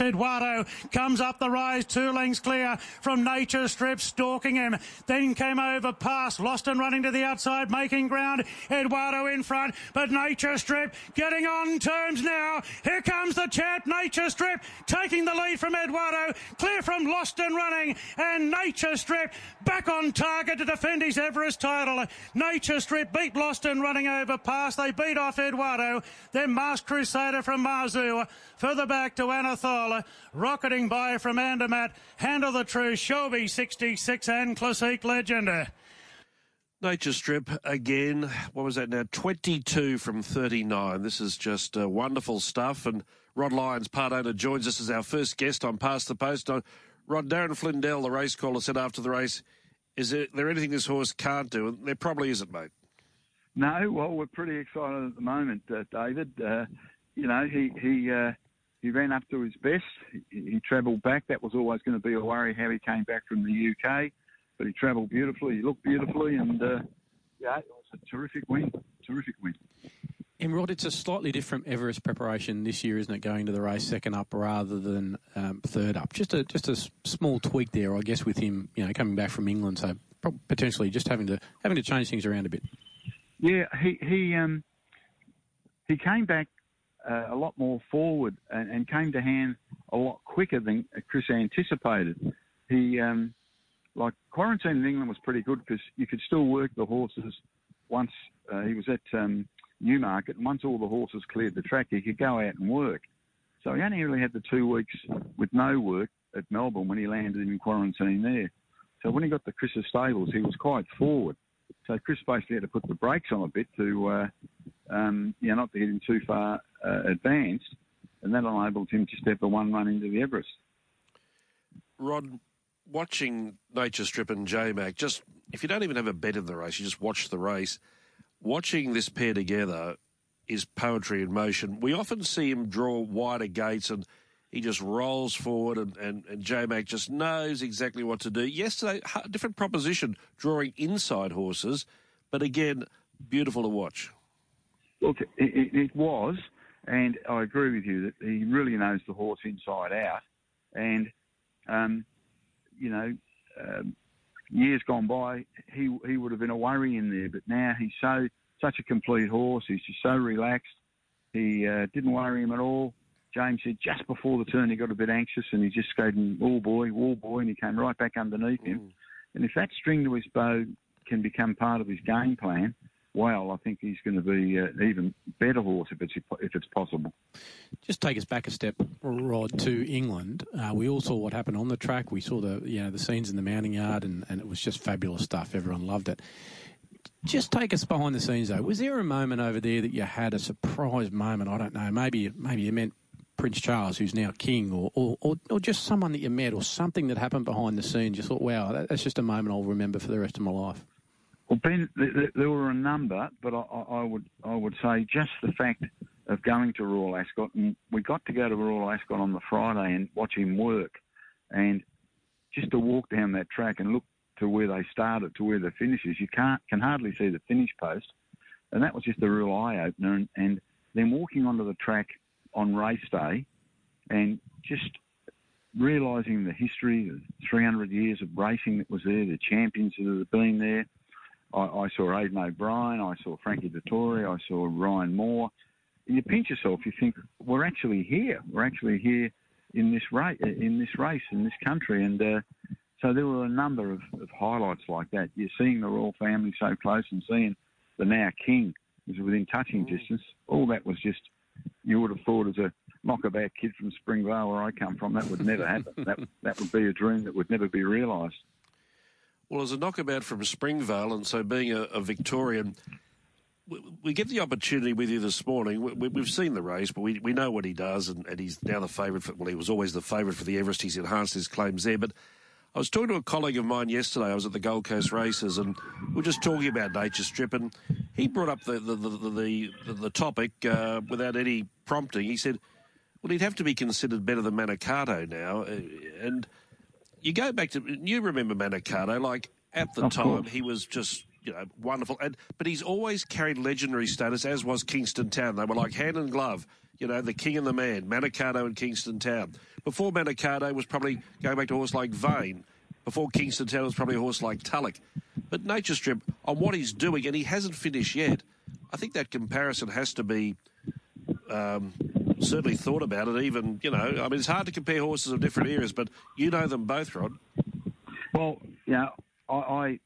Eduardo comes up the rise, two lengths clear from Nature Strip, stalking him. Then came Overpass, lost and running to the outside, making ground. Eduardo in front, but Nature Strip getting on terms now. Here comes the champ, Nature Strip, taking the lead from Eduardo, clear from lost and running, and Nature Strip back on target to defend his Everest title. Nature Strip beat Lost and running Overpass. They beat off Eduardo. Then Masked Crusader from Mazu. Further back to Anathola. Rocketing by from Andermatt. Handle the Truth. Shelby 66 and Classique Legend. Nature Strip again. What was that now? 22 from 39. This is just uh, wonderful stuff. And Rod Lyons, part owner, joins us as our first guest on Past the Post. Uh, Rod, Darren Flindell, the race caller, said after the race, is there, there anything this horse can't do? And there probably isn't, mate. No, well, we're pretty excited at the moment, uh, David. Uh, you know, he he uh, he ran up to his best. He, he travelled back. That was always going to be a worry how he came back from the UK, but he travelled beautifully. He looked beautifully, and uh, yeah, it was a terrific win. Terrific win. Emerald, it's a slightly different Everest preparation this year, isn't it? Going to the race second up rather than um, third up. Just a just a small tweak there, I guess, with him, you know, coming back from England, so potentially just having to having to change things around a bit. Yeah, he he um, he came back uh, a lot more forward and, and, came to hand a lot quicker than Chris anticipated. He um, like quarantine in England was pretty good because you could still work the horses once uh, he was at um, Newmarket, and once all the horses cleared the track, he could go out and work. So he only really had the two weeks with no work at Melbourne when he landed in quarantine there. So when he got to Chris's stables, he was quite forward. So Chris basically had to put the brakes on a bit to, uh, um, you know, not to get him too far uh, advanced, and that enabled him to step a one run into the Everest. Rod, watching Nature Strip and J Mac, just if you don't even have a bet in the race, you just watch the race watching this pair together is poetry in motion. We often see him draw wider gates and he just rolls forward and, and, and J-Mac just knows exactly what to do. Yesterday, different proposition, drawing inside horses, but again, beautiful to watch. Look, it, it was, and I agree with you that he really knows the horse inside out. And, um, you know, um, years gone by, he he would have been a worry in there, but now he's so such a complete horse. He's just so relaxed. He uh, didn't worry him at all. James said just before the turn he got a bit anxious and he just skated all boy, wall boy, and he came right back underneath him. Mm. And if that string to his bow can become part of his game plan, well, I think he's going to be an uh, even better horse if it's if it's possible. Just take us back a step, Rod, to England. Uh, we all saw what happened on the track. We saw the you know the scenes in the mounting yard, and, and it was just fabulous stuff. Everyone loved it. Just take us behind the scenes, though. Was there a moment over there that you had a surprise moment? I don't know. Maybe maybe you meant Prince Charles, who's now king, or, or, or, or, just someone that you met, or something that happened behind the scenes. You thought, wow, that's just a moment I'll remember for the rest of my life. Well, Ben, there were a number, but I, would I would say just the fact of going to Royal Ascot, and we got to go to Royal Ascot on the Friday and watch him work, and just to walk down that track and look to where they started to where the finishes, you can't can hardly see the finish post, and that was just a real eye opener. And, and then walking onto the track on race day, and just realising the history, the 300 years of racing that was there, the champions that have been there I, I saw Aidan O'Brien, I saw Frankie Dettori, I saw Ryan Moore. And you pinch yourself, you think we're actually here. We're actually here in this race, in this race, in this country, and uh, so there were a number of, of, highlights like that. You're seeing the royal family so close, and seeing the now king was within touching mm. distance. All that was just you would have thought as a knockabout kid from Springvale, where I come from, that would never happen. that that would be a dream that would never be realised. Well, as a knockabout from Springvale, and so being a, a Victorian, we, we, get the opportunity with you this morning. We, have seen the race, but we, we know what he does, and, and he's now the favourite. For, well, he was always the favourite for the Everest. He's enhanced his claims there. But I was talking to a colleague of mine yesterday. I was at the Gold Coast races, and we are just talking about Nature Strip, and he brought up the the the, the, the, the topic uh, without any prompting. He said, "Well, he'd have to be considered better than Manikato now," uh, and you go back to you remember Manikato, like at the of time course. he was just you know wonderful, and but he's always carried legendary status, as was Kingston Town. They were like hand and glove. you know, the king and the man, Manikato and Kingston Town. Before Manikato was probably going back to a horse like Vain. Before Kingston Town was probably a horse like Tulloch. But Nature Strip, on what he's doing, and he hasn't finished yet, I think that comparison has to be um, certainly thought about it. Even, you know, I mean, it's hard to compare horses of different eras, but you know them both, Rod. Well, yeah, I, I,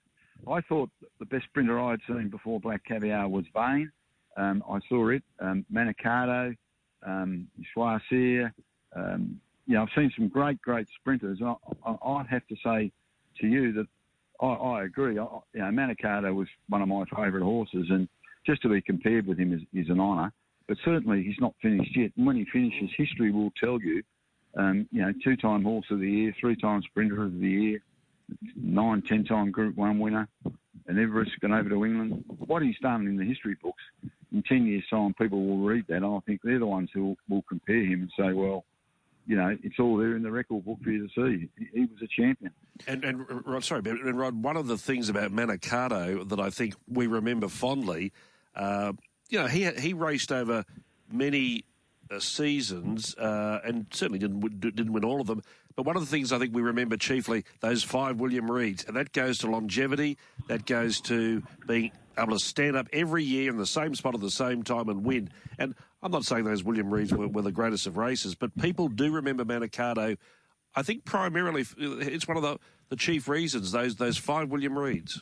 I thought the best sprinter I had seen before Black Caviar was Vain. Um, I saw it. Um, Manikato, um, Schwarzschier. Um, you know, I've seen some great, great sprinters. I, I, have to say to you that I, I agree. I, you know, Manikato was one of my favourite horses, and just to be compared with him is, is an honour. But certainly he's not finished yet. And when he finishes, history will tell you. Um, you know, two-time horse of the year, three-time sprinter of the year, nine, ten-time Group One winner, and Everest gone over to England. What he's done in the history books in 10 years' time, people will read that. I think they're the ones who will, will compare him and say, well, you know, it's all there in the record book for you to see. He, was a champion. And, and Rod, sorry, but Rod, one of the things about Manikato that I think we remember fondly, uh, you know, he he raced over many uh, seasons uh, and certainly didn't didn't win all of them. But one of the things I think we remember chiefly those five William Reids, and that goes to longevity. That goes to being able to stand up every year in the same spot at the same time and win. And I'm not saying those William Reids were, were the greatest of races, but people do remember Manikato. I think primarily it's one of the, the chief reasons those those five William Reids.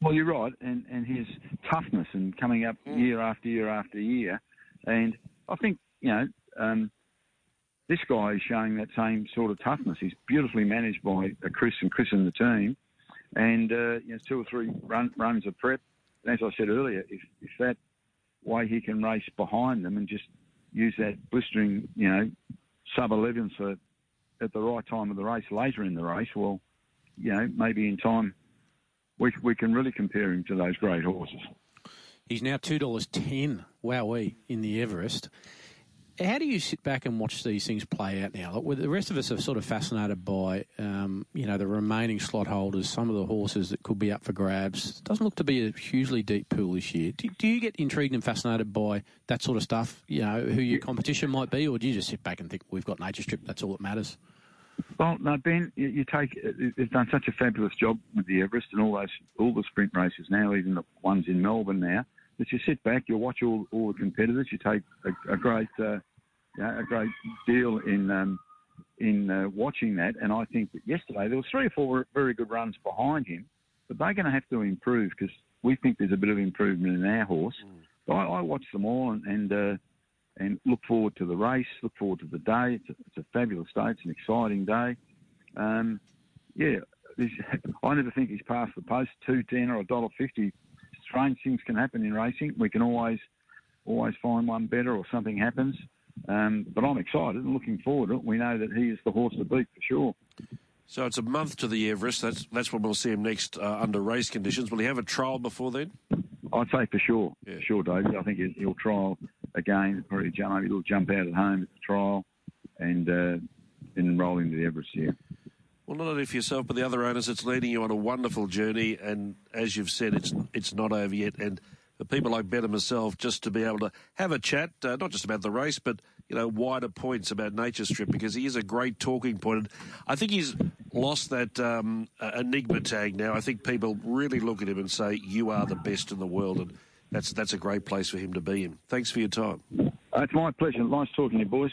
Well, you're right, and and his toughness and coming up mm. year after year after year, and I think you know um, this guy is showing that same sort of toughness. He's beautifully managed by Chris and Chris and the team, and uh, you know, two or three run, runs of prep. And as I said earlier, if, if that way he can race behind them and just use that blistering, you know, sub 11 for at the right time of the race, later in the race, well, you know, maybe in time we, we can really compare him to those great horses. He's now $2.10, wowee, in the Everest. How do you sit back and watch these things play out now? Look, the rest of us are sort of fascinated by, um, you know, the remaining slot holders, some of the horses that could be up for grabs. It doesn't look to be a hugely deep pool this year. Do, do, you get intrigued and fascinated by that sort of stuff? You know, who your competition might be, or do you just sit back and think we've got Nature Strip? That's all that matters. Well, no, Ben, you, you take. They've done such a fabulous job with the Everest and all those, all the sprint races now, even the ones in Melbourne now. That you sit back, you watch all, all the competitors, you take a, a great uh, a great deal in um, in uh, watching that. And I think that yesterday there was three or four very good runs behind him, but they're going to have to improve because we think there's a bit of improvement in our horse. Mm. I, I watched them all and and, uh, and look forward to the race. Look forward to the day. It's a, it's a fabulous day. It's an exciting day. Um, yeah, I never think he's past the post. Two ten or a dollar fifty. Strange things can happen in racing. We can always always find one better or something happens. Um, but I'm excited and looking forward to it. We know that he is the horse to beat for sure. So it's a month to the Everest. That's that's when we'll see him next uh, under race conditions. Will he have a trial before then? I'd say for sure, yeah. for sure, David. I think he'll trial again. Probably jump, maybe he'll jump out at home at the trial, and uh, then roll into the Everest. Yeah. Well, not only for yourself, but the other owners. It's leading you on a wonderful journey, and as you've said, it's it's not over yet. And for people like Ben and myself just to be able to have a chat, uh, not just about the race, but you know wider points about Nature Strip because he is a great talking point. I think he's lost that um, enigma tag now. I think people really look at him and say, "You are the best in the world," and that's that's a great place for him to be in. Thanks for your time. Uh, it's my pleasure. Nice talking to you, boys.